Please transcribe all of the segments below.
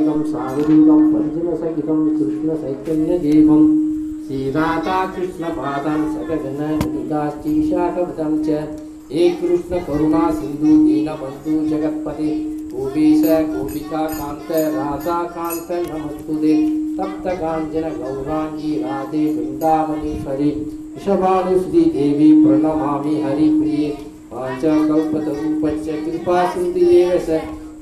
सहितम सागरीकम पंचम सहितम कृष्ण साङ्गीकं साङ्गीकं पञ्चमसङ्गीतं कृष्णशैतन्यदेवं श्रीराधा कृष्णपादां सकगणकटिकाश्चीशाकवृतं च। हे कृष्णकरुणा सिन्धु, दीनबन्धु जगत्पति। कोपीश कोपिका कान्त राधाकान्त नमस्तुते सप्तकाञ्चन गौरांगी राधे वृन्दावनेश्वरि वृषभानुश्रीदेवी प्रणमामि हरिप्रिये। वाचा कृपा कृपासिन्धु एव स।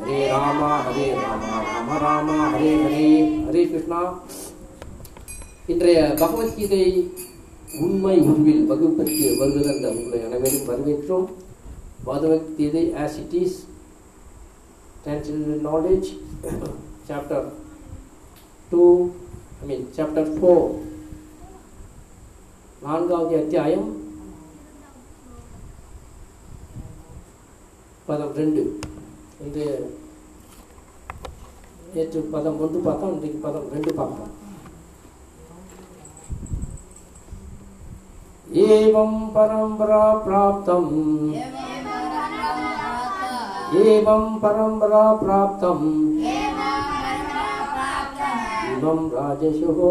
ஹரே ராமா ஹரே ராமா. ராம ராமா ஹரே ஹரே. ஹரே கிருஷ்ணா. இன்றைய பகவத்கீதை உண்மை உருவில் வகுப்பிற்கு வருகிறந்த உங்களை அனைவரும் வரவேற்றோம் Bhagavad Gita as it is knowledge chapter two I mean chapter four நான்காவது அத்தியாயம். பதம் ரெண்டு. இன்று நேற்று பதம் ஒன்று பார்த்தோம் இன்றைக்கு பதம் ரெண்டு பார்ப்போம் ஏவம் பரம்பரா பிராப்தம். ஏவம் பரம்பரா பிராப்தம். இமம் ராஜசுகோ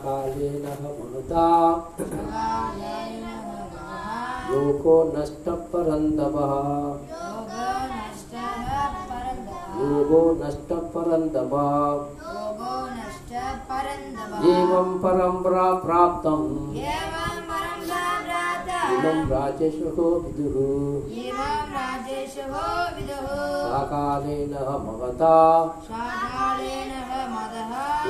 सकालेन महता योगो नष्टपरन्दवः योगो नष्टपरन्दवा एवं परम्परा प्राप्तम्। इमं राजसहो विदुः। साकालेन महता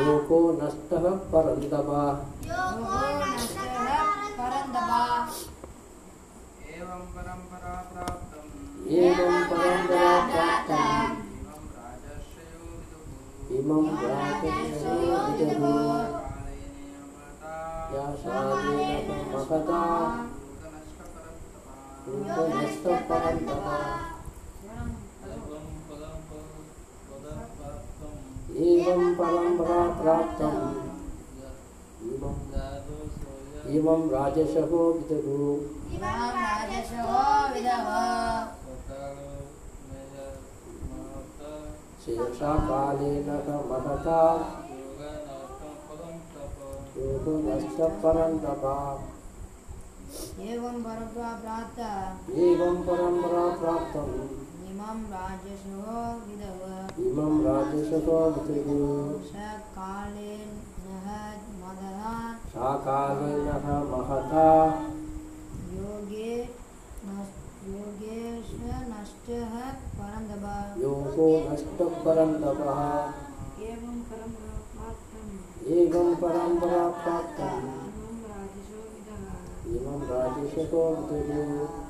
Yoko nastaka parandaba. Yoko nastaka parandaba. Evam parampara praptam. Evam parampara praptam. Imam Rajasyo Vidabhu. Yasadina ya Pampakata. Yoko nastaka parandaba. Yoko nastaka parandaba. एवं परम्परा इमं इमं राजसहो विदुः शेषकालेन महता। योगो एवं परम्परा प्राप्ता। एवं परम्परा प्राप्तम्। इमं राजसो विदव इमं राजसो विदव सकालेन नहद मदहा सकालेन नह महता योगे योगेश नष्टः परन्दभः योगो नष्टः परन्दभः एवं परं प्राप्तम् एवं परं प्राप्तम् इमं राजसो विदव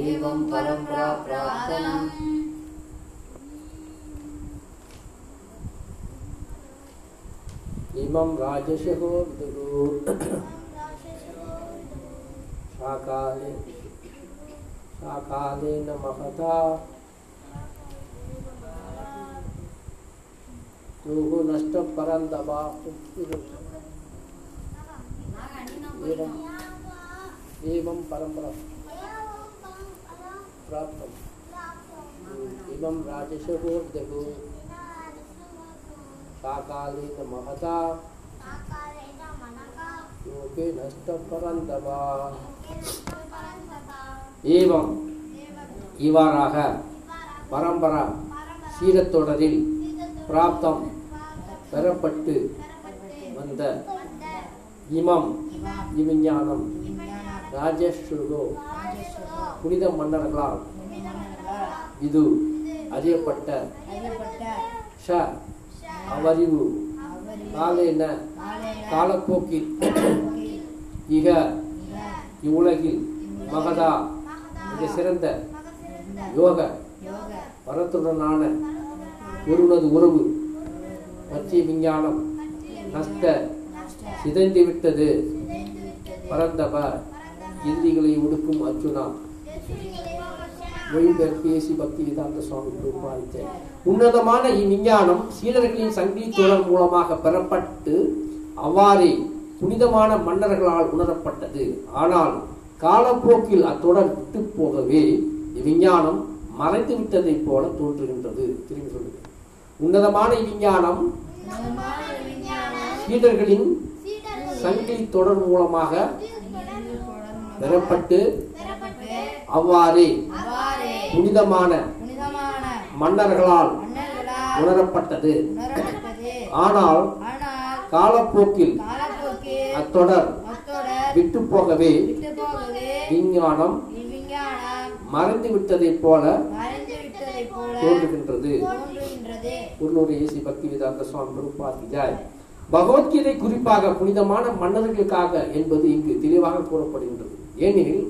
एवं परम्परा प्राप्तम् इमं राजशो विदुः साकाले साकालेन महता योगो नष्टपरन्दवा एवं परम्परा प्राप्तम् इमं राजशो विदुः साकालेन महता योगे नष्टपरन्दवा ஏவம் இவ்வாறாக பரம்பரா சீரத்தொடரில் பிராப்தம் பெறப்பட்டு வந்த இமம் இவிஞானம் ராஜஸ்ருகோ புனித மன்னர்களால் இது அறியப்பட்ட ஷ அவரிவு. காலேன காலப்போக்கில். இக இவ்வுலகில் மகதா மிக சிறந்த யோக. வரத்துடனான ஒருவனது உறவு. பற்றிய விஞ்ஞானம் நஷ்ட சிதைந்து விட்டது பரந்தப இறுதிகளை ஒடுக்கும் அர்ஜுனா. மொழிபெயர்ப்பு பேசி பக்தி வேதாந்த சுவாமி பிரபாதித்த உன்னதமான இவ்விஞ்ஞானம் சீடர்களின் சங்கிலி தொடர் மூலமாக பெறப்பட்டு அவ்வாறே புனிதமான மன்னர்களால் உணரப்பட்டது. ஆனால் காலப்போக்கில் அத்தொடர் விட்டு போகவே இவ்விஞ்ஞானம் மறைந்து விட்டதைப் போல தோன்றுகின்றது. திரும்பி சொல்லுங்க உன்னதமான இவ்விஞ்ஞானம் சீடர்களின் சங்கிலி தொடர் மூலமாக பெறப்பட்டு அவ்வாறே புனிதமான மன்னர்களால் உணரப்பட்டது. ஆனால் காலப்போக்கில் அத்தொடர் விட்டு போகவே விஞ்ஞானம் இவ்விஞ்ஞானம் மறைந்து விட்டதைப் போல தோன்றுகின்றது. உள்ளூர் ஏசி பக்தி வேதாந்த சுவாமி பிரபுபாத் ஜாய் பகவத்கீதை குறிப்பாக புனிதமான மன்னர்களுக்காக என்பது இங்கு தெளிவாக கூறப்படுகின்றது. ஏனெனில்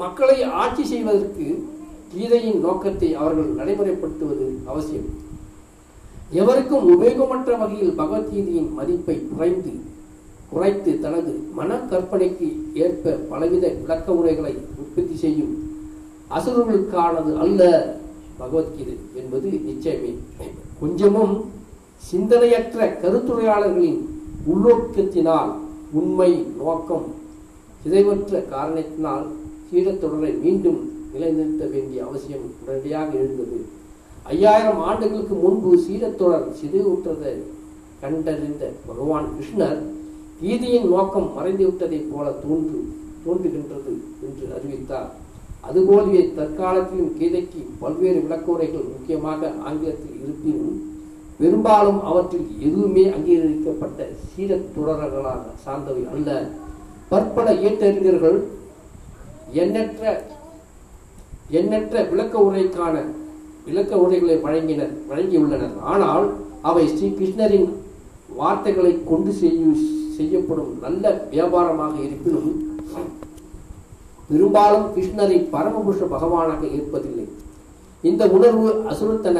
மக்களை ஆட்சி செய்வதற்கு கீதையின் நோக்கத்தை அவர்கள் நடைமுறைப்படுத்துவது அவசியம். எவருக்கும் உபயோகமற்ற வகையில் பகவத்கீதையின் மதிப்பை குறைந்து குறைத்து தனது மன கற்பனைக்கு ஏற்ப பலவித விளக்க உரைகளை உற்பத்தி செய்யும் அசுரர்களுக்கானது அல்ல பகவத்கீதை என்பது நிச்சயமே. கொஞ்சமும் சிந்தனையற்ற கருத்துரையாளர்களின் உள்நோக்கத்தினால் உண்மை நோக்கம் சிதைவற்ற காரணத்தினால் சீரத்தொடரை மீண்டும் நிலைநிறுத்த வேண்டிய அவசியம் உடனடியாக எழுந்தது. ஐயாயிரம் ஆண்டுகளுக்கு முன்பு சீரத்தொடர் சிதைவுற்றதை கண்டறிந்த பகவான் கிருஷ்ணர் கீதையின் நோக்கம் மறைந்துவிட்டதைப் போல தோன்று தோன்றுகின்றது என்று அறிவித்தார். அதுபோலவே தற்காலத்திலும் கீதைக்கு பல்வேறு விளக்குரைகள் முக்கியமாக ஆங்கிலத்தில் இருப்பினும் பெரும்பாலும் அவற்றில் எதுவுமே அங்கீகரிக்கப்பட்ட சீரத் தொடர்களாக சார்ந்தவை அல்ல. பற்பல இயற்றறிஞர்கள் எண்ணற்ற எண்ணற்ற விளக்க உரைக்கான விளக்க உரைகளை வழங்கினர் வழங்கியுள்ளனர். ஆனால் அவை ஸ்ரீ கிருஷ்ணரின் வார்த்தைகளை கொண்டு செய்யும் செய்யப்படும் நல்ல வியாபாரமாக இருப்பினும் பெரும்பாலும் கிருஷ்ணரை பரமபுருஷ பகவானாக இருப்பதில்லை இந்த உணர்வு அசுரத்தன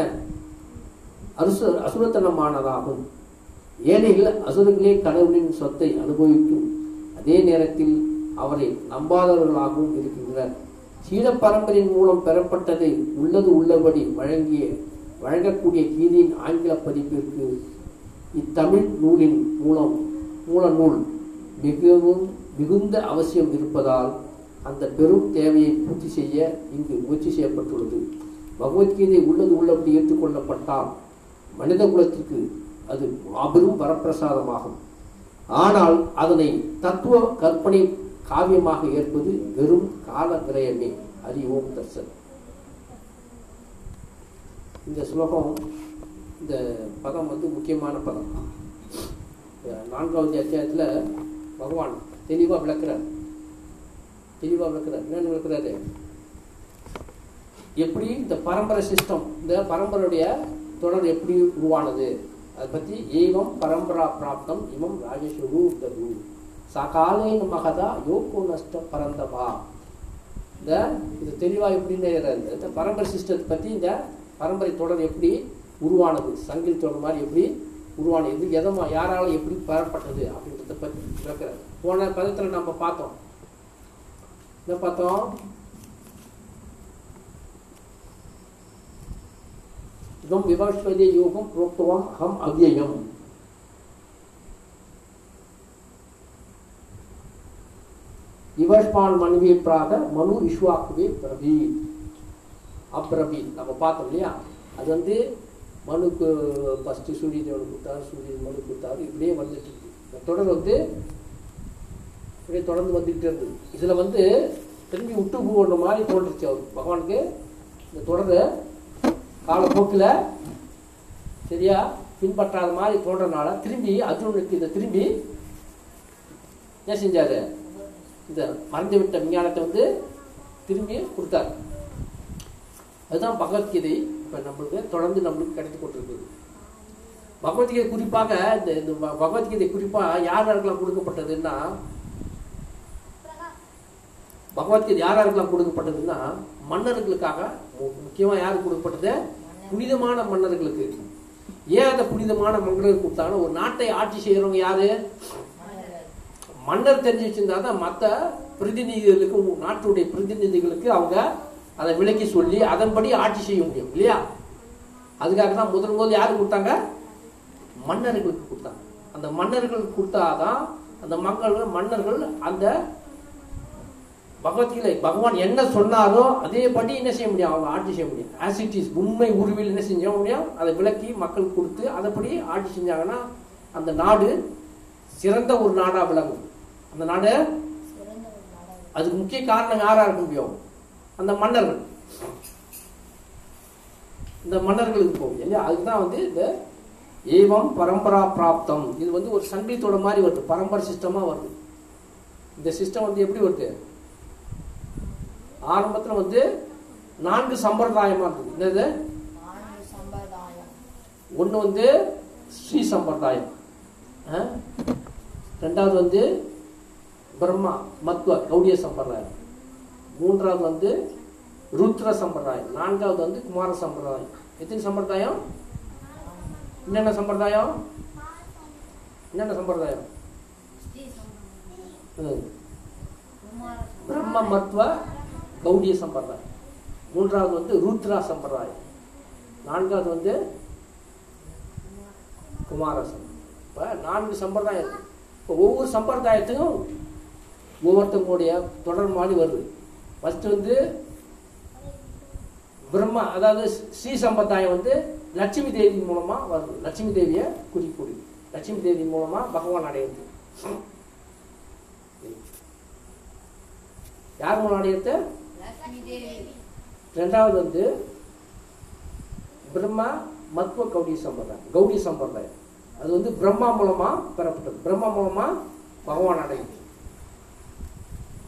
அசுர அசுரத்தனமானதாகும். ஏனெனில் அசுரங்களே கடவுளின் சொத்தை அனுபவிக்கும். அதே நேரத்தில் அவரை நம்பாதவர்களாகவும் இருக்கின்றனர். சீன பரம்பரையின் மூலம் பெறப்பட்டதை உள்ளது உள்ளபடி வழங்கிய வழங்கக்கூடிய கீதையின் ஆங்கில பதிப்பிற்கு இத்தமிழ் நூலின் மூலம் மூல நூல் மிகவும் மிகுந்த அவசியம் இருப்பதால் அந்த பெரும் தேவையை பூர்த்தி செய்ய இங்கு முயற்சி செய்யப்பட்டுள்ளது. பகவத்கீதை உள்ளது உள்ளபடி ஏற்றுக்கொள்ளப்பட்டால் மனித குலத்திற்கு அது மாபெரும் வரப்பிரசாதமாகும். ஆனால் அதனை தத்துவ கற்பனை காவியமாக ஏற்பது வெறும் கால விரயமே. ஹரி ஓம் தர்சன். இந்த ஸ்லோகம் இந்த பதம் வந்து முக்கியமான பதம். நான்காவது அத்தியாயத்தில் பகவான் தெளிவாக விளக்குறார். தெளிவாக விளக்குறார். என்னென்னு விளக்குறாரு? எப்படி இந்த பரம்பரை சிஸ்டம் இந்த பரம்பரையுடைய தொடர் எப்படி உருவானது? அதை பற்றி ஏவம் பரம்பரா பிராப்தம் இமம் ராஜசுரு ரூ சகாலேன மகதா யோகோ நஷ்ட பரந்தபா இந்த இது தெளிவாக எப்படின்னு இந்த பரம்பரை சிஸ்டத்தை பற்றி இந்த பரம்பரை தொடர் எப்படி உருவானது சங்கில் தொடர் மாதிரி எப்படி உருவானது எதமா யாரால எப்படி பெறப்பட்டது அப்படின்றத பற்றி விளக்குறாரு. போன பதத்தில் நம்ம பார்த்தோம். என்ன பார்த்தோம்? இதம் விவஸ்வதே யோகம் புரோக்துவம் அகம் அவ்யயம் விவஸ்பான் மனுவே பிராக மனு இஷ்வாக்குவே பிரபீத் அப்ரபீத் நம்ம பார்த்தோம் இல்லையா? அது வந்து மனுக்கு ஃபஸ்ட்டு சூரிய தேவன் கொடுத்தாரு சூரிய மனு கொடுத்தாரு இப்படியே வந்துட்டு இருக்கு. இந்த தொடர் வந்து இப்படியே தொடர்ந்து வந்துக்கிட்டே இருந்தது இதில் வந்து திரும்பி விட்டு போன்ற மாதிரி தோன்றுச்சு அவர் பகவானுக்கு இந்த தொடரை காலப்போக்கில் சரியா பின்பற்றாத மாதிரி தோன்றனால திரும்பி அர்ஜுனனுக்கு இதை திரும்பி என்ன செஞ்சாரு? இந்த மறைந்துவிட்ட விஞ்ஞானத்தை வந்து திரும்பி கொடுத்தாரு. அதுதான் பகவத்கீதை இப்போ நம்மளுக்கு தொடர்ந்து நம்மளுக்கு கிடைத்து கொண்டிருக்குது. பகவத்கீதை குறிப்பாக இந்த இந்த பகவத்கீதை குறிப்பாக யார் யாருக்கெல்லாம் கொடுக்கப்பட்டதுன்னா பகவத்கீதை யார் யாருக்கெல்லாம் கொடுக்கப்பட்டதுன்னா மன்னர்களுக்காக முக்கியமாக முக்கியமா யாருக்கு கொடுக்கப்பட்டது? புனிதமான மன்னர்களுக்கு. ஏன் அந்த புனிதமான மன்னர்கள் கொடுத்தாங்கன்னா ஒரு நாட்டை ஆட்சி செய்யறவங்க யாரு? மன்னர் தெரிஞ்சு வச்சிருந்தா தான் மற்ற பிரதிநிதிகளுக்கு நாட்டுடைய பிரதிநிதிகளுக்கு அவங்க அதை விளக்கி சொல்லி அதன்படி ஆட்சி செய்ய முடியும் இல்லையா? அதுக்காக தான் முதல் முதல் யாருக்கு கொடுத்தாங்க? மன்னர்களுக்கு கொடுத்தாங்க. அந்த மன்னர்களுக்கு கொடுத்தாதான் அந்த மக்கள் மன்னர்கள் அந்த பகவத்கீதை பகவான் என்ன சொன்னாரோ அதேபடி என்ன செய்ய முடியும்? அவங்க ஆட்சி செய்ய முடியும். ஆஸ் இட் இஸ் உண்மை உருவில் என்ன செஞ்ச முடியும்? அதை விளக்கி மக்கள் கொடுத்து அதைப்படி ஆட்சி செஞ்சாங்கன்னா அந்த நாடு சிறந்த ஒரு நாடாக விளங்கும். அந்த நாடு அதுக்கு முக்கிய காரணம் யாரா இருக்க முடியும்? அந்த மன்னர்கள். இந்த மன்னர்களுக்கு போகும் இல்லையா? அதுதான் வந்து இந்த ஏவம் பரம்பரா பிராப்தம். இது வந்து ஒரு சங்கீத்தோட மாதிரி வருது பரம்பரை சிஸ்டமா வருது. இந்த சிஸ்டம் வந்து எப்படி வருது? ஆரம்பத்துல வந்து நான்கு சம்பிரதாயமா இருக்குது என்னது? ஒன்று வந்து ஸ்ரீ சம்பிரதாயம். ரெண்டாவது வந்து பிரம்மா மத்வ கௌடிய சம்பிரதாயம். மூன்றாவது வந்து ருத்ர சம்பிரதாயம். நான்காவது வந்து குமார சம்பிரதாயம். எத்தனை சம்பிரதாயம்? என்னென்ன சம்பிரதாயம்? என்னென்ன சம்பிரதாயம்? பிரம்ம மத்வ கௌடிய சம்பிரதாயம். மூன்றாவது வந்து ருத்ரா சம்பிரதாயம். நான்காவது வந்து குமார சம்பிரதாயம். இப்போ நான்கு சம்பிரதாயம் இப்போ ஒவ்வொரு சம்பிரதாயத்துக்கும் ஒவ்வொருத்தவங்களுடைய தொடர் மாதிரி வருது. ஃபர்ஸ்ட் வந்து பிரம்மா அதாவது ஸ்ரீ சம்பிரதாயம் வந்து லட்சுமி தேவி மூலமா வருது. லட்சுமி தேவியை குறிக்கூடியது லட்சுமி தேவி மூலமா பகவான் அடையுது யார் மூலம் அடையுது லக்ஷ்மி தேவி. ரெண்டாவது வந்து பிரம்மா மத்வ கௌடி சம்பிரதாயம். கௌடி சம்பிரதாயம். அது வந்து பிரம்மா மூலமா பெறப்பட்டது. பிரம்மா மூலமா பகவான் அடையுது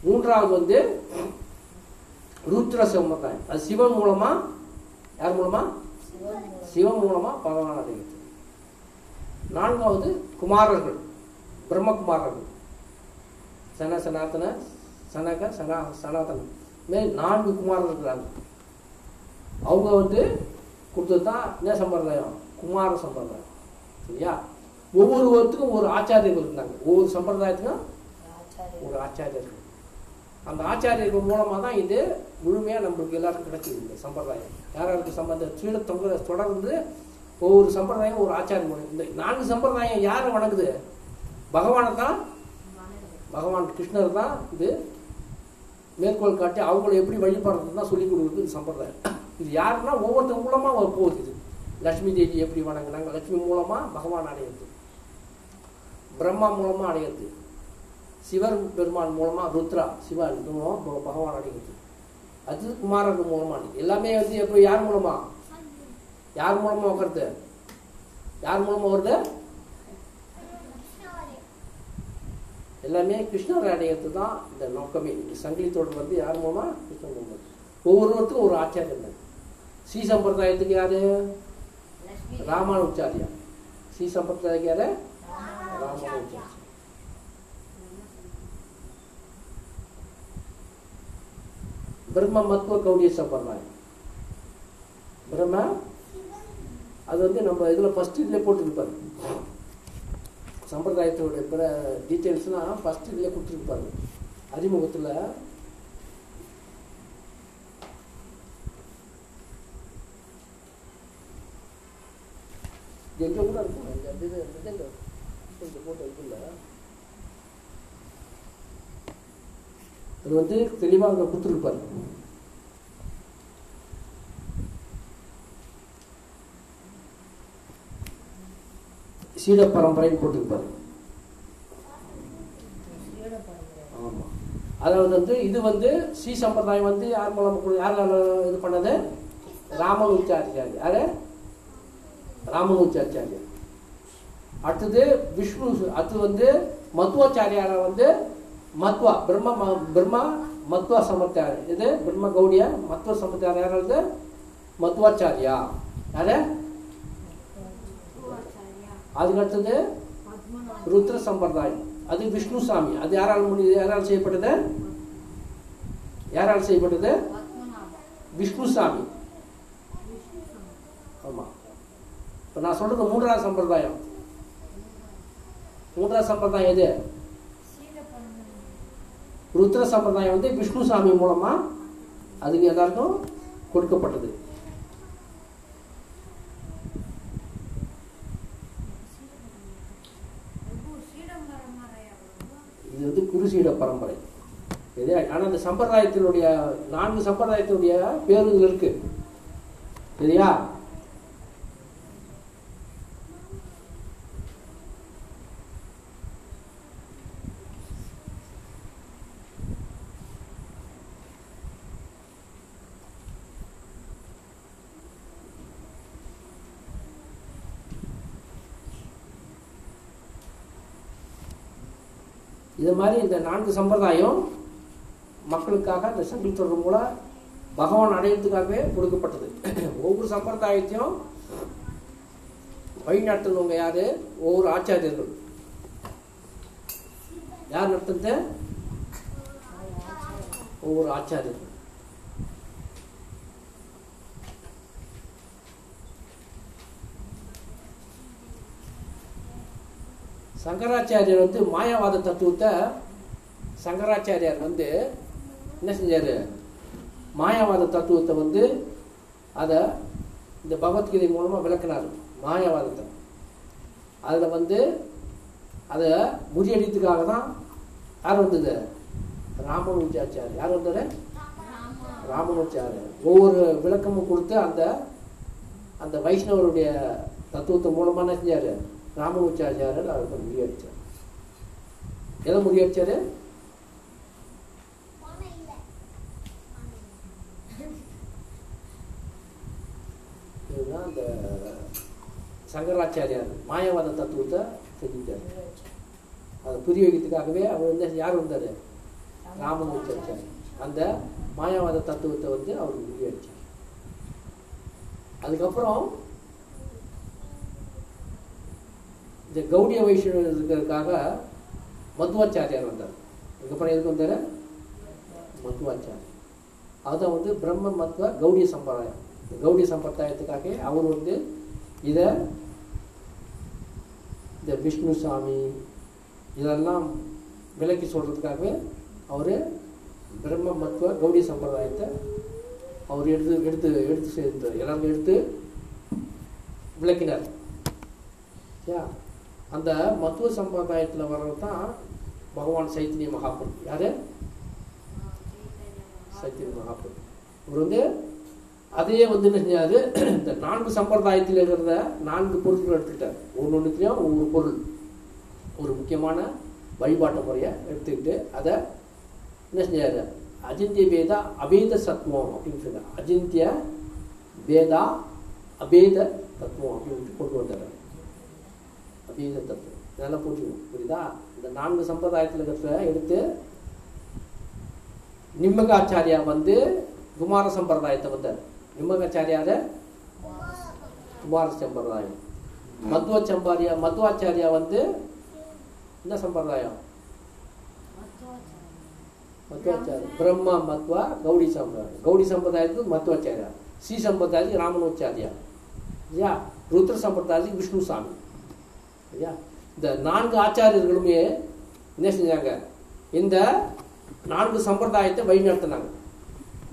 மூன்றாவது வந்து ருத்ர சம்பிரதாயம் அது சிவன் மூலமா யார் மூலமா? சிவன் மூலம் பகவான் அடையுது நான்காவது குமாரர்கள். பிரம்மகுமாரர்கள். சன சனாதன சனக சனா சனாதன மேல் நான்கு குமாரர்கள் இருக்கிறாங்க அவங்க வந்து கொடுத்தது தான் என்ன சம்பிரதாயம்? குமார சம்பிரதாயம். சரியா? ஒவ்வொருவருத்துக்கும் ஒரு ஆச்சாரியர்கள் இருந்தாங்க. ஒவ்வொரு சம்பிரதாயத்துக்கும் ஒரு ஆச்சாரியர்கள். அந்த ஆச்சாரியர்கள் மூலமாக தான் இது முழுமையா நம்மளுக்கு எல்லாருக்கும் கிடைச்சிது இந்த சம்பிரதாயம். யாராருக்கு சம்பந்த கீழே தொங்குற தொடர்ந்து ஒவ்வொரு சம்பிரதாயம் ஒரு ஆச்சாரம் இந்த நான்கு சம்பிரதாயம் யாரை வணங்குது? பகவானை தான்? பகவான் கிருஷ்ணர் தான் இது மேற்கோள் காட்டி அவங்கள எப்படி வழிபடுறது தான் சொல்லிக் கொடுக்குறது இது சம்பிரதாயம். இது யாருன்னா ஒவ்வொருத்தர் மூலமா ஒரு போகுது இது. லட்சுமி தேவி எப்படி வணங்குனாங்க? லட்சுமி மூலமா பகவான் அடையிறது. பிரம்மா மூலமா அடையிறது. சிவர் பெருமான் மூலமா ருத்ரா சிவன் மூலமா பக- பகவான் அடைகிறது. அது குமாரன் மூலமா. எல்லாமே வந்து எப்போ யார் மூலமா? யார் மூலமா உட்கறது யார் மூலமா வருது எல்லாமே கிருஷ்ணர் அடையிறது தான் இந்த நோக்கமே. இந்த சங்கிலி தொடர் வந்து யார் மூலமா? கிருஷ்ணர் மூலமா. ஒவ்வொருவருக்கும் ஒரு இருந்தாங்க ஸ்ரீ சம்பிரதாயத்துக்கு யாரு? ராமானுச்சாரியா ஸ்ரீ சம்பிரதாயத்துக்கு யாரு? ராமானுச்சாரியா பிரம்ம மத்துவ கௌடிய சம்பிரதாயம் பிரம்ம அது வந்து நம்ம இதில் ஃபர்ஸ்ட் இதில் போட்டுருப்பாரு சம்பிரதாயத்தோட பிற டீட்டெயில்ஸ்லாம் ஃபர்ஸ்ட் இதில் கொடுத்துருப்பாரு அறிமுகத்தில் எங்கே கூட இருக்கும் இந்த இது இந்த போட்டோ இருக்குல்ல அது வந்து தெளிவாக அங்கே கொடுத்துருப்பாரு. சீட பரம்பரைன்னு போட்டிருப்பாரு. ஆமாம் அதாவது வந்து இது வந்து ஸ்ரீ சம்பிரதாயம் வந்து யார் மூலம் யார் இது பண்ணது? ராமனுச்சாரியார். யாரு? ராமனுச்சாரியார். அடுத்தது விஷ்ணு அது வந்து மத்துவாச்சாரியாரை வந்து மத்வா பிரம்ம ம- பிரம்மா மத்வா சமர்த்தார் இது பிரம்ம கௌடியா மத்வ சமர்த்தார் யாராவது? மத்வாச்சாரியா. யாரு? அதுக்கு அடுத்தது ருத்ர சம்பிரதாயம். அது விஷ்ணு சாமி. அது யாரால் முடியுது யாரால் செய்யப்பட்டது? யாரால் செய்யப்பட்டது? விஷ்ணு சாமி. ஆமா. இப்போ நான் சொல்றது மூன்றாவது சம்பிரதாயம். மூன்றாவது சம்பிரதாயம் எது? ருத்ர சம்பிரதாயம் வந்து விஷ்ணு சாமி மூலமா அதுக்கு எல்லாருக்கும் கொடுக்கப்பட்டது. இது வந்து குருசீட பரம்பரை. இது ஆனால் அந்த சம்பிரதாயத்தினுடைய நான்கு சம்பிரதாயத்தினுடைய பேர் இருக்கு. சரியா? இது மாதிரி இந்த நான்கு சம்பிரதாயம் மக்களுக்காக இந்த சங்கில் தொடர் மூலம் பகவான் அடையிறதுக்காகவே கொடுக்கப்பட்டது. ஒவ்வொரு சம்பிரதாயத்தையும் வழிநடத்தினவங்க யாரு? ஒவ்வொரு ஆச்சாரியர்கள். யார் நடத்த ஒவ்வொரு ஆச்சாரியர்கள். சங்கராச்சாரியர் வந்து மாயாவாத தத்துவத்தை சங்கராச்சாரியார் வந்து என்ன செஞ்சார்? மாயாவாத தத்துவத்தை வந்து அதை இந்த பகவத்கீதை மூலமாக விளக்கினார். மாயாவாதத்தை. அதில் வந்து அதை முறியடித்துக்காக தான் யார் வந்தது? ராமனுஜாச்சாரியர். யார் வந்தார்? ராமனுஜாரியர் ஒவ்வொரு விளக்கமும் கொடுத்து அந்த அந்த வைஷ்ணவருடைய தத்துவத்தை மூலமாக என்ன செஞ்சார்? ராமனுஜாச்சாரியர் அதை முறியடிச்சார். எதை முறியடிச்சாரு? இதுதான் அந்த சங்கராச்சாரியார் மாயவாத தத்துவத்தை தெரிஞ்சுட்டார் அதை புரிய வைக்கிறதுக்காகவே அவர் வந்து யார் வந்தார்? ராமனுஜாச்சாரியர் அந்த மாயவாத தத்துவத்தை வந்து அவர் முறியடிச்சார். அதுக்கப்புறம் இந்த கௌடிய வைஷ்ணவ இருக்கிறதுக்காக மத்வாச்சாரியார் வந்தார். அதுக்கப்புறம் எதுக்கு வந்தார்? மத்வாச்சாரியர் அதை வந்து பிரம்ம மத்வ கௌடிய சம்பிரதாயம். இந்த கௌடிய சம்பிரதாயத்துக்காக அவர் வந்து இதை இந்த விஷ்ணு சாமி இதெல்லாம் விலக்கி சொல்கிறதுக்காகவே அவர் பிரம்ம மத்வ கௌடிய சம்பிரதாயத்தை அவர் எடுத்து எடுத்து எடுத்து சேர்ந்தார் எல்லாருக்கும் எடுத்து விளக்கினார். சரியா? அந்த மத்துவ சம்பிரதாயத்தில் வர்றது தான் பகவான் சைத்தன்ய மகாபுரு யாரு? சைத்தன்ய மகாபுரு இவர் வந்து அதையே வந்து என்ன செஞ்சாரு? இந்த நான்கு சம்பிரதாயத்தில் இருக்கிறத நான்கு பொருட்கள் எடுத்துக்கிட்டார். ஒன்று ஒன்றுத்துலேயும் ஒவ்வொரு பொருள். ஒரு முக்கியமான வழிபாட்டு முறையை எடுத்துக்கிட்டு அதை என்ன செஞ்சாரு? அஜிந்திய வேதா அபேத சத்துவம் அப்படின்னு சொன்னார் அஜிந்திய வேதா அபேத தத்துவம் அப்படின்னு கொண்டு வந்தார். அபேத தத்துவம் இதெல்லாம் புரிஞ்சுக்கணும் புரியுதா இந்த நான்கு சம்பிரதாயத்தில் இருக்கிற எடுத்து நிம்மகாச்சாரியா வந்து குமார சம்பிரதாயத்தை வந்தார் நிம்மகாச்சாரியார குமார சம்பிரதாயம் மத்வ சம்பாரியா மத்வாச்சாரியா வந்து என்ன சம்பிரதாயம் மத்வாச்சாரியா பிரம்மா மத்வா கௌடி சம்பிரதாயம் கௌடி சம்பிரதாயத்துக்கு மத்வாச்சாரியா ஸ்ரீ சம்பிரதாயத்துக்கு ராமனோச்சாரியா இல்லையா ருத்ர சம்பிரதாயத்துக்கு விஷ்ணு சாமி சரியா இந்த நான்கு ஆச்சாரியர்களுமே என்ன செஞ்சாங்க? இந்த நான்கு சம்பிரதாயத்தை வழிநடத்தினாங்க.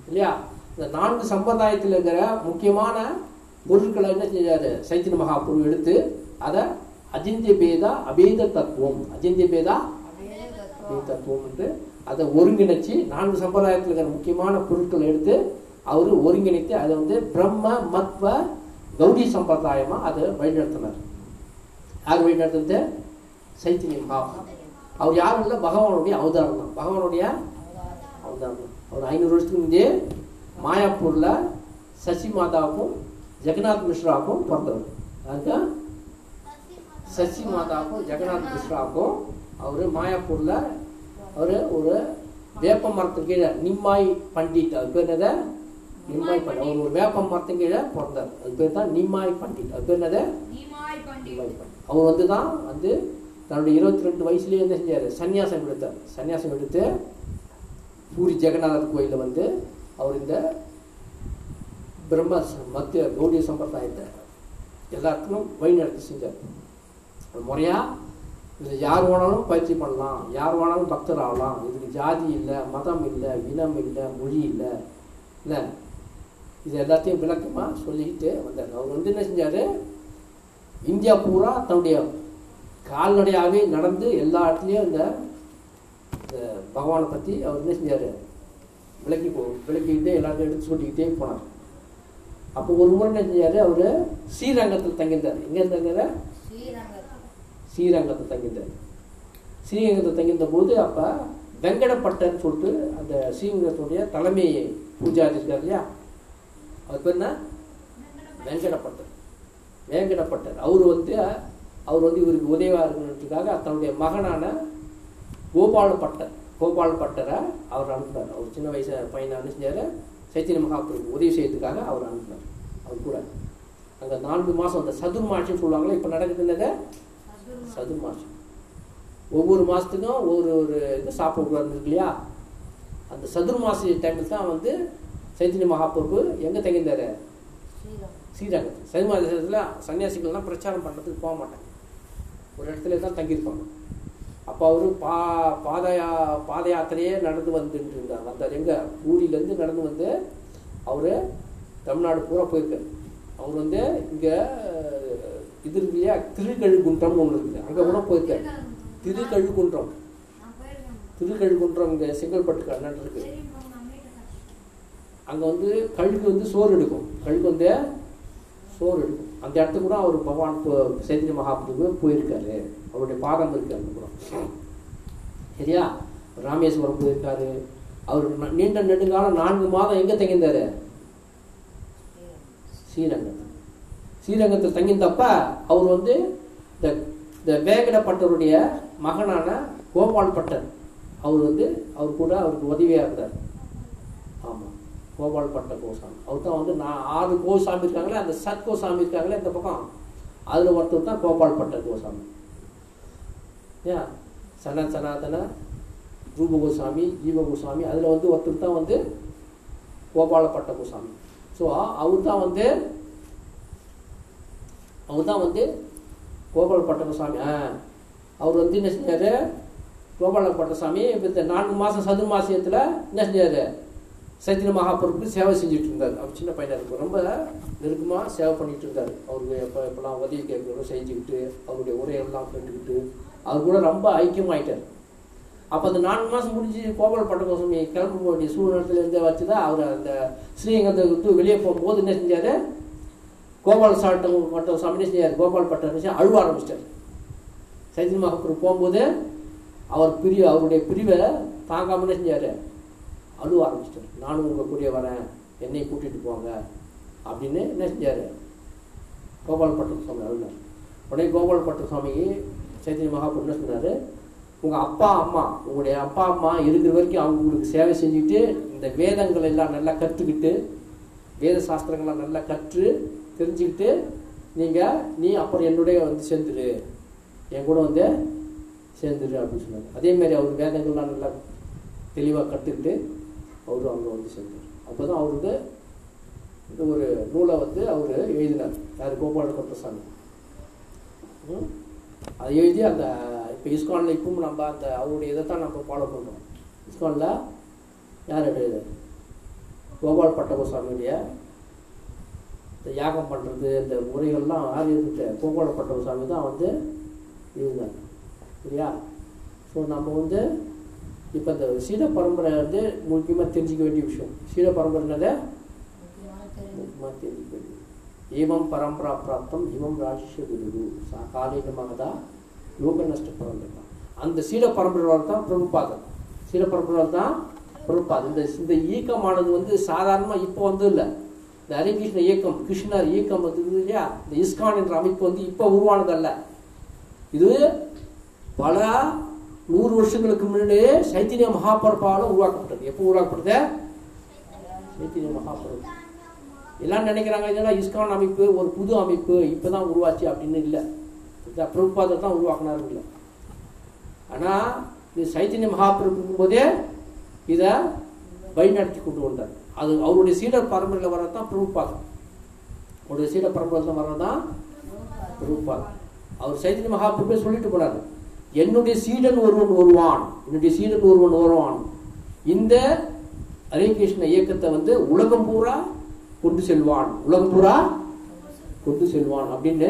இல்லையா? இந்த நான்கு சம்பிரதாயத்தில் இருக்கிற முக்கியமான பொருட்களை என்ன செஞ்சாரு? சைத்தன்ய மகாபுரு எடுத்து அதை அஜிந்திய பேதா அபேத தத்துவம் அஜிந்திய பேதா தத்துவம் என்று அதை ஒருங்கிணைச்சு நான்கு சம்பிரதாயத்தில் இருக்கிற முக்கியமான பொருட்களை எடுத்து அவர் ஒருங்கிணைத்து அதை வந்து பிரம்ம மத்வ கௌரி சம்பிரதாயமா அதை வழிநடத்தினார். யார் வழிநடத்துறது சைத்தன்ய பாவம். அவர் யாரும் இல்லை பகவானுடைய அவதாரம் தான். பகவானுடைய அவதாரம். தான். அவர் ஐநூறு வருஷத்துக்கு முந்தையே மாயாப்பூரில் சசி மாதாவுக்கும் ஜெகநாத் மிஸ்ராவுக்கும் பிறந்தவர். அதுக்கு சசி மாதாவுக்கும் ஜெகநாத் மிஸ்ராவுக்கும் அவர் மாயாப்பூரில் அவர் ஒரு வேப்ப மரத்துக்கு கீழே நிம்மாய் பண்டிட் அது பேர் என்னதை? நிம்மாய் பண்டிட் அவர் ஒரு வேப்ப மரத்துக்கு கீழே பிறந்தார். அது பேர் தான் நிம்மாய் பண்டிட் அது பேர் என்னதை? அவர் வந்து தான் வந்து தன்னுடைய இருபத்தி ரெண்டு வயசுலேயே என்ன செஞ்சார்? சன்னியாசம் எடுத்தார். சன்னியாசம் எடுத்து பூரி ஜெகநாதர் கோயிலில் வந்து அவர் இந்த பிரம்ம மத்திய கௌடிய சம்பிரதாயத்தை எல்லாத்துக்கும் வழிநடத்தி செஞ்சார். முறையாக முறையா இதில் யார் வேணாலும் பயிற்சி பண்ணலாம். யார் வேணாலும் பக்தர் ஆகலாம். இதுக்கு ஜாதி இல்லை மதம் இல்லை இனம் இல்லை மொழி இல்லை. இல்லை. இது எல்லாத்தையும் விளக்கமாக சொல்லிக்கிட்டு வந்தார். அவர் வந்து என்ன செஞ்சார்? இந்தியா பூரா தன்னுடைய கால்நடையாகவே நடந்து எல்லா இடத்துலையும் இந்த பகவானை பற்றி அவர் என்ன செஞ்சார்? விளக்கி போ விளக்கிக்கிட்டே எல்லாத்தையும் எடுத்து சொல்லிக்கிட்டே போனார். அப்போ ஒரு முறை என்ன செஞ்சார்? அவர் ஸ்ரீரங்கத்தில் தங்கியிருந்தார். எங்கே தங்கினார் ஸ்ரீரங்கத்தில் தங்கியிருந்தார். ஸ்ரீரங்கத்தில் தங்கியிருந்த போது அப்போ வெங்கடப்பட்டர்னு சொல்லிட்டு அந்த ஸ்ரீரங்கத்துடைய தலைமை பூஜாரி இருக்கார் இல்லையா? அது பேர் என்ன? வெங்கடப்பட்டன். வேங்கடப்பட்டர் அவர் வந்து அவர் வந்து இவருக்கு உதவியாக இருக்கணுன்றதுக்காக தன்னுடைய மகனான கோபால பட்டர் கோபால பட்டரை அவர் அனுப்புனார். அவர் சின்ன வயசு பையனை அனுப்பிச்சார் சைத்தன்ய மகாபுருக்கு உதவி செய்யறதுக்காக அவர் அனுப்பினார். அவர் கூட. அங்கே நான்கு மாதம் அந்த சதுர்மாட்சின்னு சொல்லுவாங்களே இப்போ நடக்குதுன்னத சதுர்மாட்சி ஒவ்வொரு மாதத்துக்கும் ஒவ்வொரு ஒரு இது சாப்பிடக்கூடாது இருக்கு இல்லையா? அந்த சதுர்மாசி டைமில் தான் வந்து சைத்தன்ய மகாபுருக்கு எங்கே தங்கியிருந்தார் ஸ்ரீரங்கம் ஸ்ரீரங்கம் சைமாதேசத்தில் சன்னியாசிகள்லாம் பிரச்சாரம் பண்ணுறதுக்கு போக மாட்டாங்க. ஒரு இடத்துல தான் தங்கியிருப்பாங்க. அப்போ அவர் பா பாதயா பாத யாத்திரையே நடந்து வந்துட்டு இருந்தார். வந்தார். எங்கே? ஊரிலேருந்து நடந்து வந்து அவர் தமிழ்நாடு பூரா போயிருக்கார். அவர் வந்து இங்கே இது இருக்கு இல்லையா? திருக்கழுகுன்றம் ஒன்று இருக்குது அங்கே கூட போயிருக்கார். திருக்கழுகுன்றம். திருக்கழுகுன்றம் இங்கே செங்கல்பட்டுக்கு அண்ணன் இருக்குது அங்கே வந்து கழுகு வந்து சோறு எடுக்கும். கழுகு வந்து சோறு எடுக்கும். அந்த இடத்துக்கு கூட அவர் பகவான் போ- சைத்தன்ய மகாபுருக்கு போயிருக்காரு. அவருடைய பாதம் இருக்கு அந்த கூட சரியா? ராமேஸ்வரம் போயிருக்காரு. அவர் நீண்ட நெடுங்காலம் நான்கு மாதம் எங்கே தங்கியிருந்தாரு? ஸ்ரீரங்கத்தில். ஸ்ரீரங்கத்தில் தங்கியிருந்தப்ப அவர் வந்து இந்த இந்த வேங்கடப்பட்டருடைய மகனான கோபால் பட்டர். அவர் வந்து அவர் கூட அவருக்கு உதவியாக இருந்தார். ஆமாம் கோபால் பட்ட கோசாமி. அவர் தான் வந்து நான் ஆறு கோசாமி இருக்காங்களே அந்த சத் கோசாமி இருக்காங்களே இந்த பக்கம். அதில் ஒருத்தர் தான் கோபால் பட்ட கோசாமி. ஏன்? சன சனாதன ரூப கோசாமி ஜீவ கோசாமி அதில் வந்து ஒருத்தர் தான் வந்து கோபாலப்பட்ட கோசாமி. ஸோ அவர் தான் வந்து அவர் தான் வந்து கோபாலப்பட்ட கோசாமி. ஆ. அவர் வந்து என்ன செஞ்சார்? கோபாலப்பட்ட சாமி இப்போ இந்த நான்கு மாதம் சதுர்மாசியத்தில் என்ன செஞ்சார்? சைத்திர மகாபுருக்கு சேவை செஞ்சுட்டு இருந்தார் அவர் சின்ன பையனாக இருக்கும் ரொம்ப நெருக்கமாக சேவை பண்ணிட்டு இருந்தார் அவருக்கு எப்போ எப்போலாம் உதவி கேட்கணும் செஞ்சுக்கிட்டு அவருடைய உரையெல்லாம் கேட்டுக்கிட்டு அவர் கூட ரொம்ப ஐக்கியமாயிட்டார். அப்போ அந்த நான்கு மாதம் முடிஞ்சு கோபால் பட்டகோசாமி கிளம்ப வேண்டிய சூழ்நிலத்தில் இருந்தே வச்சு தான் அவர் அந்த ஸ்ரீரங்கத்தை விட்டு வெளியே போகும்போது என்ன செஞ்சார்? கோபால் சாட்டம் மட்டும் சாமி செஞ்சார்? கோபால் பட்டம் அழுவ ஆரம்பிச்சிட்டார். சைத்தன்ய மகாபுரம் போகும்போது அவர் பிரிவு அவருடைய பிரிவை தாங்காம செஞ்சார்? அழுவ ஆரம்பிச்சிட்டார் நானும் உங்கள் கூடிய வரேன். என்னை கூட்டிகிட்டு போங்க. அப்படின்னு என்ன செஞ்சார்? கோபாலப்பட்ட சுவாமி அழுனார். உடனே கோபால்பட்ட சுவாமி சைத்தன்ய மகாபுரம் என்ன சொன்னார்? உங்கள் அப்பா அம்மா உங்களுடைய அப்பா அம்மா இருக்கிற வரைக்கும் அவங்க உங்களுக்கு சேவை செஞ்சுட்டு இந்த வேதங்கள் எல்லாம் நல்லா கற்றுக்கிட்டு வேத சாஸ்திரங்கள்லாம் நல்லா கற்று தெரிஞ்சுக்கிட்டு நீங்கள் நீ அப்புறம் என்னுடைய வந்து சேர்ந்துரு. என் கூட வந்து சேர்ந்துரு அப்படின்னு சொன்னாங்க அதேமாதிரி அவர் வேதங்கள்லாம் நல்லா தெளிவாக கற்றுக்கிட்டு அவரும் அங்கே வந்து சேர்ந்தார். அப்போ தான் அவருக்கு இந்த ஒரு நூலை வந்து அவர் எழுதினார். யார்? கோபால கொட்டசாமி அதை எழுதி அந்த இப்போ இஸ்கானில் இப்பவும் நம்ம அந்த அவருடைய இதை தான் நம்ம ஃபாலோ பண்ணுறோம் இஸ்கானில் யார் எழுது? கோபால் பட்டபசாமியுடைய இந்த யாகம் பண்ணுறது இந்த முறைகள்லாம் யார் இருந்துட்டு கோபால பட்டபசாமி தான் வந்து இருந்தாங்க சரியா? ஸோ நம்ம வந்து இப்போ இந்த சீட பரம்பரை வந்து முக்கியமாக தெரிஞ்சிக்க வேண்டிய விஷயம். சீட பரம்பரைனால முக்கியமாக தெரிஞ்சிக்க வேண்டியது ஏவம் பரம்பரா பிராப்தம் இவம் ராஜிஷ குரு சா காலிகமாக யோக நஷ்ட பரம்பரை தான் அந்த சீட பரம்பரை தான் பிரபுபாதம். சீட பரம்பரை தான் பிரபுபாதம். இந்த இந்த இயக்கமானது வந்து சாதாரணமாக இப்போ வந்து இல்லை இந்த ஹரிகிருஷ்ண இயக்கம் கிருஷ்ணர் இயக்கம் வந்து இல்லையா? இந்த இஸ்கான் என்ற அமைப்பு வந்து இப்போ உருவானதல்ல. இது பல நூறு வருஷங்களுக்கு முன்னாடியே சைத்தன்ய மகாபரப்பால உருவாக்கப்பட்டது. எப்போ உருவாக்கப்பட்டது சைத்தன்ய மகாபரப்பு. எல்லாம் நினைக்கிறாங்க இதெல்லாம் இஸ்கான் அமைப்பு ஒரு புது அமைப்பு இப்போ தான் உருவாச்சு அப்படின்னு இல்லை. பிரபுபாதை தான் உருவாக்கினாரு இல்லை. ஆனால் இது சைத்தன்ய மகாபிரபுக்கும் போதே இதை வழிநடத்தி கொண்டு வந்தார். அது அவருடைய சீடர் பரம்பரையில் வர்றதுதான் பிரபுபாதம் அவருடைய சீடர் பரம்பரையில் தான் வர்றதுதான் பிரபுபாதம் அவர் சைத்தன்ய மகாபிரபு சொல்லிட்டு போனார். என்னுடைய சீடன் ஒருவன் வருவான். என்னுடைய சீடன் ஒருவன் வருவான். இந்த ஹரே கிருஷ்ண இயக்கத்தை வந்து உலகம் பூரா கொண்டு செல்வான். உலகம் பூரா கொண்டு செல்வான் அப்படின்னு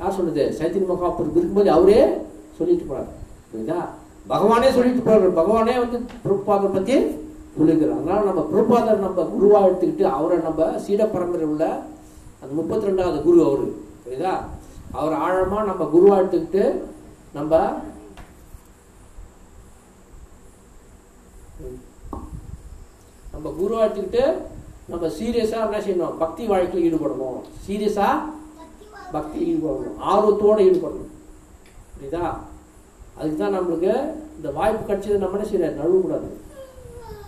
யார் சொல்லுது சைத்தன்ய மகாபுர் இருக்கும்போது அவரே சொல்லிட்டு போறாரு. புரியுதா? பகவானே சொல்லிட்டு போறாரு. பகவானே வந்து பிரபாதர் பத்தி சொல்லுகிறார். அதனால நம்ம பிரபாதர் நம்ம குருவா எடுத்துக்கிட்டு அவரை நம்ம சீட பரம்பரை உள்ள அந்த முப்பத்தி ரெண்டாவது குரு அவரு. புரியுதா? அவர் ஆழமா நம்ம குருவா எடுத்துக்கிட்டு நம்ம நம்ம குரு எடுத்துக்கிட்டு நம்ம சீரியஸா என்ன செய்யணும்? பக்தி வாழ்க்கையில் ஈடுபடணும். சீரியஸா பக்தி ஈடுபடணும். ஆர்வத்தோட ஈடுபடணும். புரியுதா? அதுக்கு தான் நம்மளுக்கு இந்த வாய்ப்பு கிடைச்சது நம்ம என்ன செய்யணும் நழுவக்கூடாது.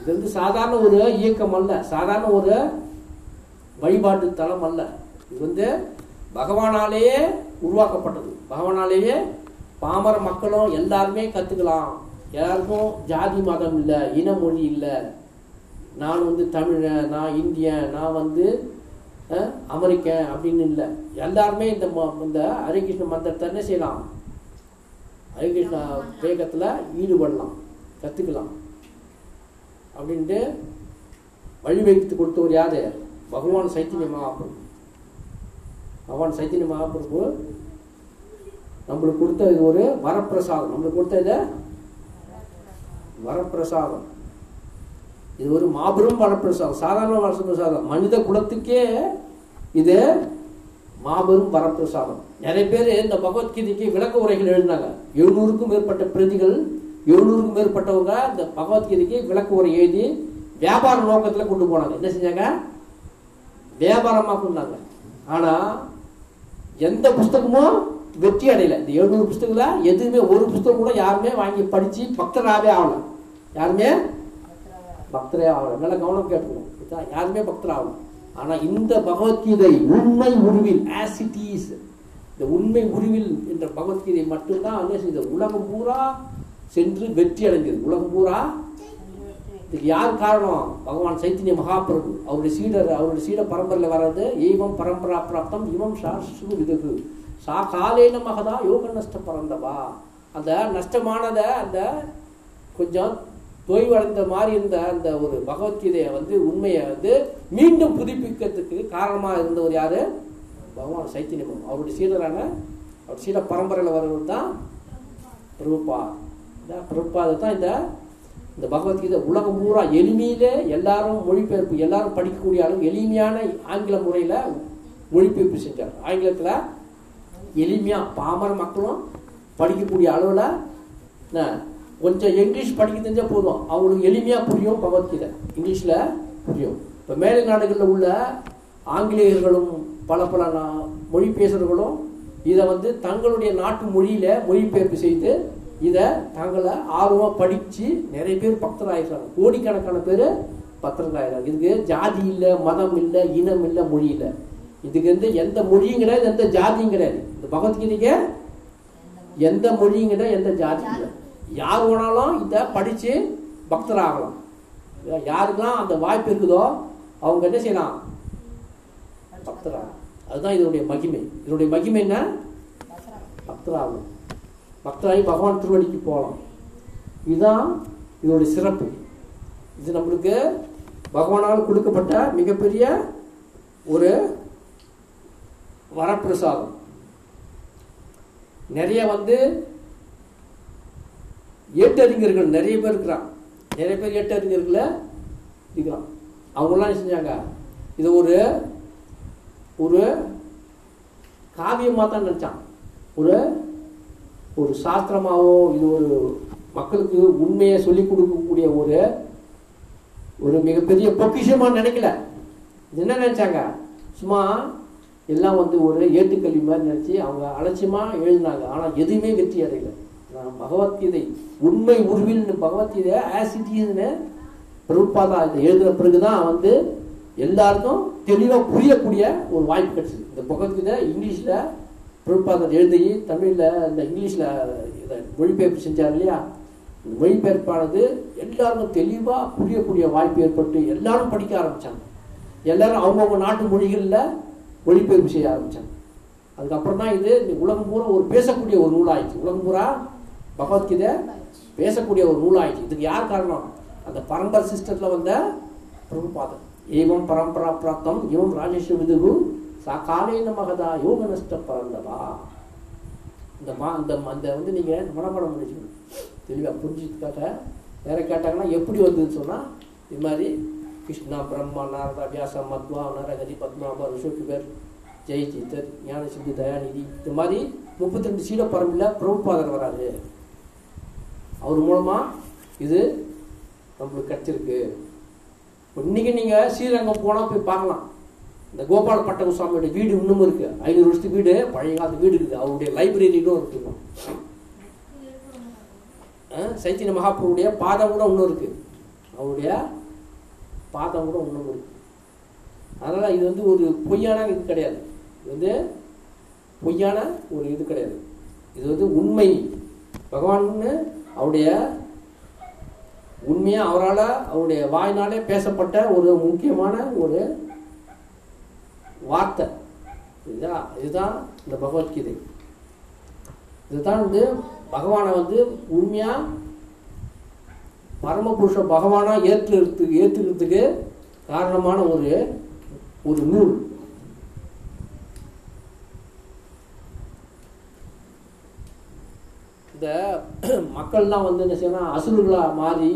இது வந்து சாதாரண ஒரு இயக்கம் அல்ல. சாதாரண ஒரு வழிபாட்டு தலம் அல்ல. இது வந்து பகவானாலேயே உருவாக்கப்பட்டது. பகவானாலேயே பாமர மக்களும் எல்லாருமே கத்துக்கலாம். எல்லாருக்கும் ஜாதி மதம் இல்லை இன மொழி இல்லை. நான் வந்து தமிழன் நான் இந்தியன் நான் வந்து அமெரிக்கன் அப்படின்னு இல்லை. எல்லாருமே இந்த ம- இந்த ஹரிகிருஷ்ண மந்திரத்தை என்ன செய்யலாம்? ஹரிகிருஷ்ண வேகத்தில் ஈடுபடலாம் கற்றுக்கலாம் அப்படின்ட்டு வழிவகுத்து கொடுத்தவர் யாரு? பகவான் சைத்தன்ய மகாபிரபு. பகவான் சைத்தன்ய மகாபிரபு நம்மளுக்கு கொடுத்த இது ஒரு வரப்பிரசாதம். நம்மளுக்கு கொடுத்த இது வரப்பிரசாதம். இது ஒரு மாபெரும் வரப்பிரசாதம். சாதாரண வரப்பிரசாதம். மனித குலத்துக்கே இது மாபெரும் வரப்பிரசாதம். நிறைய பேர் இந்த பகவத்கீதைக்கு விளக்க உரைகள் எழுதினாங்க. எழுநூறுக்கும் மேற்பட்ட பிரதிகள் எழுநூறுக்கும் மேற்பட்டவங்க இந்த பகவத்கீதைக்கு விளக்க உரை எழுதி வியாபார நோக்கத்தில் கொண்டு போனாங்க. என்ன செஞ்சாங்க? வியாபாரமாக கொண்டாங்க. ஆனா எந்த புஸ்தகமும் வெற்றி அடையல. இந்த எழுநூறு புஸ்தகத்துல எதுவுமே ஒரு புஸ்தகம் கூட யாருமே வாங்கி படிச்சு பக்தராகவே ஆகணும் யாருமே? பக்தரே ஆகணும் நல்ல கவனம் கேட்டுக்கணும். யாருமே பக்தர் ஆகல ஆனா இந்த பகவத்கீதை உண்மை உருவில் ஆஸ் இட் இஸ் இந்த உண்மை உருவில் என்ற பகவத்கீதை மட்டும்தான் வந்து இந்த உலகம் பூரா சென்று வெற்றி அடைந்தது. உலகம் பூரா? இதுக்கு யார் காரணம்? பகவான் சைத்தன்ய மகாபிரபு. அவருடைய சீடர் அவருடைய சீட பரம்பரையில் வர்றது எய்வம் பரம்பரா பிராப்தம் இவம் சாஸ்து விதகு சா காலேன மகதா யோக நஷ்டம் பறந்தவா. அந்த நஷ்டமானதை அந்த கொஞ்சம் தொய்வடைந்த மாதிரி இருந்த அந்த ஒரு பகவத்கீதையை வந்து உண்மையை வந்து மீண்டும் புதுப்பிக்கிறதுக்கு காரணமாக இருந்தவர் யார்? பகவான் சைத்தன்யம் அவருடைய சீடரான அவர் சீட பரம்பரையில் வரவர் தான் பிரபுப்பா இந்த பிரபுபாதை தான் இந்த இந்த பகவத்கீதை உலகம் பூரா எளிமையிலே எல்லாரும் மொழிபெயர்ப்பு எல்லாரும் படிக்கக்கூடிய அளவு எளிமையான ஆங்கில முறையில் மொழிபெயர்ப்பு செஞ்சார். ஆங்கிலத்தில் எளிமையாக பாமர மக்களும் படிக்கக்கூடிய அளவில் கொஞ்சம் இங்கிலீஷ் படிக்க தெரிஞ்சால் போதும். அவங்களுக்கு எளிமையாக புரியும் பகவத்கீதை. இங்கிலீஷில் புரியும். இப்போ மேலை நாடுகளில் உள்ள ஆங்கிலேயர்களும் பல பல நா- மொழி பேசுகிறவர்களும் இதை வந்து தங்களுடைய நாட்டு மொழியில் மொழிபெயர்ப்பு செய்து இதை தங்களை ஆர்வமாக படித்து நிறைய பேர் பக்தராயிருக்காங்க கோடிக்கணக்கான பேர் பக்தர்களாயிருக்காங்க இதுக்கு ஜாதி இல்லை மதம் இல்லை இனம் இல்லை மொழி இல்லை. இதுக்கு வந்து எந்த மொழியும் கிடையாது எந்த ஜாதியும் கிடையாது. இந்த பகவத்கீதைக்கு எந்த மொழிங்கிட்ட எந்த ஜாதி இல்லை. யார் வேணாலும் இதை படிச்சு பக்தராகலாம் யாருக்கெல்லாம் அந்த வாய்ப்பு இருக்குதோ அவங்க என்ன செய்யலாம்? பக்தராகலாம் அதுதான் இதனுடைய மகிமை. இதனுடைய மகிமை என்ன? பக்தராகணும். பக்தராகி பகவான் திருவடிக்கு போகலாம். இதுதான் இதனுடைய சிறப்பு. இது நம்மளுக்கு பகவானால் கொடுக்கப்பட்ட மிகப்பெரிய ஒரு வரப்பிரசாதம். நிறைய வந்து ஏட்டறிஞர்கள் நிறைய பேர் இருக்கிறான் நிறைய பேர் ஏட்டறிஞர்கள இருக்கிறான் அவங்களாம் செஞ்சாங்க? இது ஒரு ஒரு காவியமாக தான் நினச்சான் ஒரு ஒரு சாஸ்திரமாகவோ இது ஒரு மக்களுக்கு உண்மையை சொல்லிக் கொடுக்கக்கூடிய ஒரு ஒரு மிகப்பெரிய பொக்கிஷமாக நினைக்கல. என்ன நினச்சாங்க? சும்மா எல்லாம் வந்து ஒரு ஏட்டுக்கல்வி மாதிரி நினச்சி அவங்க அலட்சியமாக எழுதினாங்க. ஆனால் எதுவுமே வெற்றி அடையல. நான் பகவத்கீதை உண்மை உருவில் பகவத்கீதை ஆசிட்டின்னு பிரபுபாதா இதை எழுதின பிறகுதான் வந்து எல்லாருக்கும் தெளிவாக புரியக்கூடிய ஒரு வாய்ப்பு கிடைச்சிது. இந்த பகவத்கீதை இங்கிலீஷில் பிரபுபாதர் எழுதி தமிழில் இந்த இங்கிலீஷில் இதை மொழிபெயர்ப்பு செஞ்சார் இல்லையா? இந்த மொழிபெயர்ப்பானது எல்லாருக்கும் தெளிவாக புரியக்கூடிய வாய்ப்பு ஏற்பட்டு எல்லாரும் படிக்க ஆரம்பித்தாங்க எல்லாரும் அவங்கவுங்க நாட்டு மொழிகளில் மொழிபெயர்ப்பு செய்ய ஆரம்பித்தாங்க அதுக்கப்புறம் தான் இது இந்த உலகம் பூரா ஒரு பேசக்கூடிய ஒரு நூலாயிடுச்சு. உலகம் பூரா பகவத்கீதை பேசக்கூடிய ஒரு நூலாயிடுச்சு. இதுக்கு யார் காரணம்? அந்த பரம்பரை சிஸ்டத்தில் வந்த பிரபுபாதம் ஏவம் பரம்பரா பிராப்தம் இவம் ராஜேஸ்வர விதுகு சா காலேன மகதா யோக நஷ்ட பரந்தவா. இந்த மா இந்த அந்த வந்து நீங்கள் மனப்பாடம் பண்ணிக்கணும். தெளிவாக புரிஞ்சதுக்காக வேற கேட்டாங்கன்னா எப்படி வந்ததுன்னு சொன்னால் இது மாதிரி கிருஷ்ணா பிரம்மா நாரதா வியாசா மத்வா நரகதி பத்மாபா ரிஷோகிபர் ஜெய் சித்தர் ஞான சித்தி தயாநிதி இந்த மாதிரி முப்பத்தி ரெண்டு சீட பரம்பில் பிரபுபாதர் வராரு. அவர் மூலமா இது நம்மளுக்கு கிடைச்சிருக்கு. இன்னைக்கு நீங்க ஸ்ரீரங்கம் போனா போய் பார்க்கலாம். இந்த கோபால பட்டபசுவாமியோட வீடு இன்னும் இருக்கு. ஐநூறு வருஷத்துக்கு வீடு பழைய காலத்து வீடு இருக்குது. அவருடைய லைப்ரரியிலும் இன்னும் இருக்கு சைத்தன்ய மகாபுருடைய பாதம் கூட இன்னும் இருக்கு. அவருடைய பாதம் கூட உண்ண முடியும் அதனால் இது வந்து ஒரு பொய்யான இது கிடையாது. இது வந்து பொய்யான ஒரு இது கிடையாது. இது வந்து உண்மை. பகவான்னு அவருடைய உண்மையாக அவரால் அவருடைய வாயினாலே பேசப்பட்ட ஒரு முக்கியமான ஒரு வார்த்தை. இதுதான் இதுதான் இந்த பகவத்கீதை. இதுதான் வந்து பகவானை வந்து உண்மையாக பரமபுருஷ பகவானா ஏற்றுக்கிறதுக்கு ஏற்றுக்கிறதுக்கு காரணமான ஒரு ஒரு நூல். இந்த மக்கள்லாம் வந்து என்ன செய்யணும் அசுரர்களாக மாறி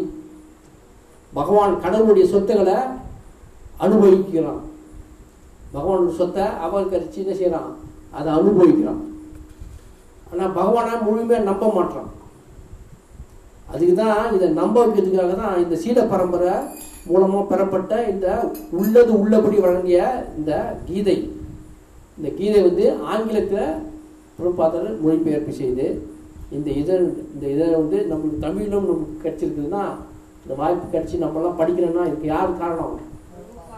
பகவான் கடவுளுடைய சொத்துக்களை அனுபவிக்கிறான். பகவானுடைய சொத்தை அபகரிச்சு என்ன செய்யறான்? அதை அனுபவிக்கிறான். ஆனால் பகவானை முழுமையாக நம்ப மாட்டான். அதுக்கு தான் இதை நம்ப வைக்கிறதுக்காக தான் இந்த சீட பரம்பரை மூலமாக பெறப்பட்ட இந்த உள்ளது உள்ளபடி வழங்கிய இந்த கீதை. இந்த கீதை வந்து ஆங்கிலத்தில் பிரபாதர் மொழிபெயர்ப்பு செய்து இந்த இதழ் இந்த இதழை வந்து நம்மளுக்கு தமிழும் நமக்கு கிடச்சிருக்குதுன்னா இந்த வாய்ப்பு கிடைச்சி நம்மலாம் படிக்கிறோன்னா இதுக்கு யார் காரணம்?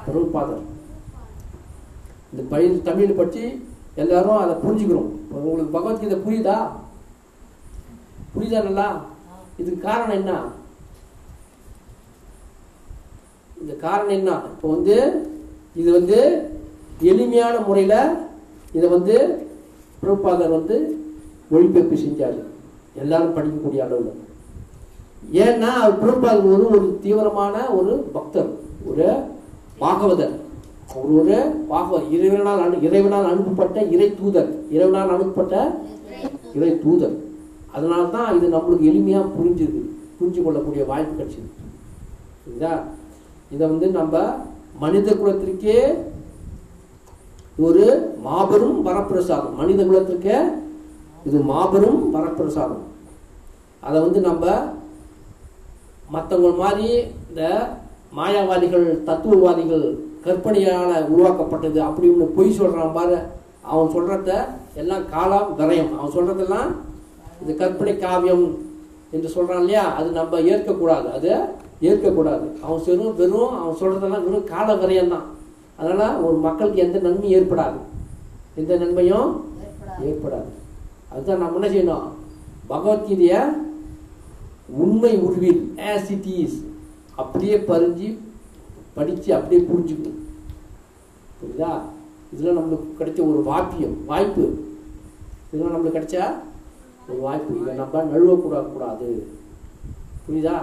பிரபுபாதர் இந்த பயிர் தமிழ் பற்றி எல்லாரும் அதை புரிஞ்சுக்கிறோம். உங்களுக்கு பகவத்கீதை புரியுதா? புரியுதா நல்லா? இதுக்கு காரணம் என்ன? இந்த காரணம் என்ன? இப்போ வந்து இது வந்து எளிமையான முறையில் இதை வந்து பிரபுபாதர் வந்து மொழிபெயர்ப்பு செஞ்சார். எல்லாரும் படிக்கக்கூடிய அளவில். ஏன்னா அவர் பிரபுபாதர் ஒரு ஒரு தீவிரமான ஒரு பக்தர் ஒரு பாகவதர். அவர் ஒரு பாகவதர். இறைவனால் அனு இறைவனால் அனுப்பப்பட்ட இறை தூதர். இறைவனால் அனுப்பப்பட்ட இறை தூதர். அதனால தான் இது நம்மளுக்கு எளிமையாக புரிஞ்சுது புரிஞ்சு கொள்ளக்கூடிய வாய்ப்பு கிடைச்சிது. சரிங்களா இதை வந்து நம்ம மனித குலத்திற்கே ஒரு மாபெரும் வரப்பிரசாதம். மனித குலத்திற்கே இது மாபெரும் வரப்பிரசாதம். அதை வந்து நம்ம மற்றவங்க மாதிரி இந்த மாயாவாதிகள் தத்துவவாதிகள் கற்பனையால் உருவாக்கப்பட்டது அப்படி ஒன்று பொய் சொல்கிறான் பாரு. அவன் சொல்கிறத எல்லாம் காலம் விரயம். அவன் சொல்கிறதெல்லாம் இது கற்பனை காவியம் என்று சொல்கிறான் இல்லையா? அது நம்ம ஏற்கக்கூடாது. அது ஏற்கக்கூடாது. அவன் வெறும் வெறும் அவன் சொல்கிறதெல்லாம் வெறும் கால விரயம் தான் அதனால் ஒரு மக்களுக்கு எந்த நன்மையும் ஏற்படாது. எந்த நன்மையும் ஏற்படாது. அதுதான் நம்ம என்ன செய்யணும்? பகவத்கீதைய உண்மை உருவில் ஆஸ் இட் இஸ் அப்படியே பறிஞ்சு படித்து அப்படியே புரிஞ்சுக்கணும். புரியுதா? இதெல்லாம் நம்மளுக்கு கிடைச்ச ஒரு வாக்கியம் வாய்ப்பு. இதெல்லாம் நம்மளுக்கு கிடைச்ச ஒரு வாய்ப்பு இதை நம்ம நழுவ கூட கூடாது புரியுதா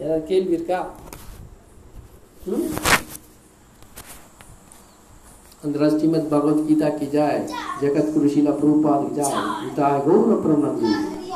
ஏதாவது கேள்வி இருக்கா ம்? अंदर श्रीमद भगवत गीता की जाए जगत गुरु शिला प्रभुपाद की जाए गीता गौर प्रणाम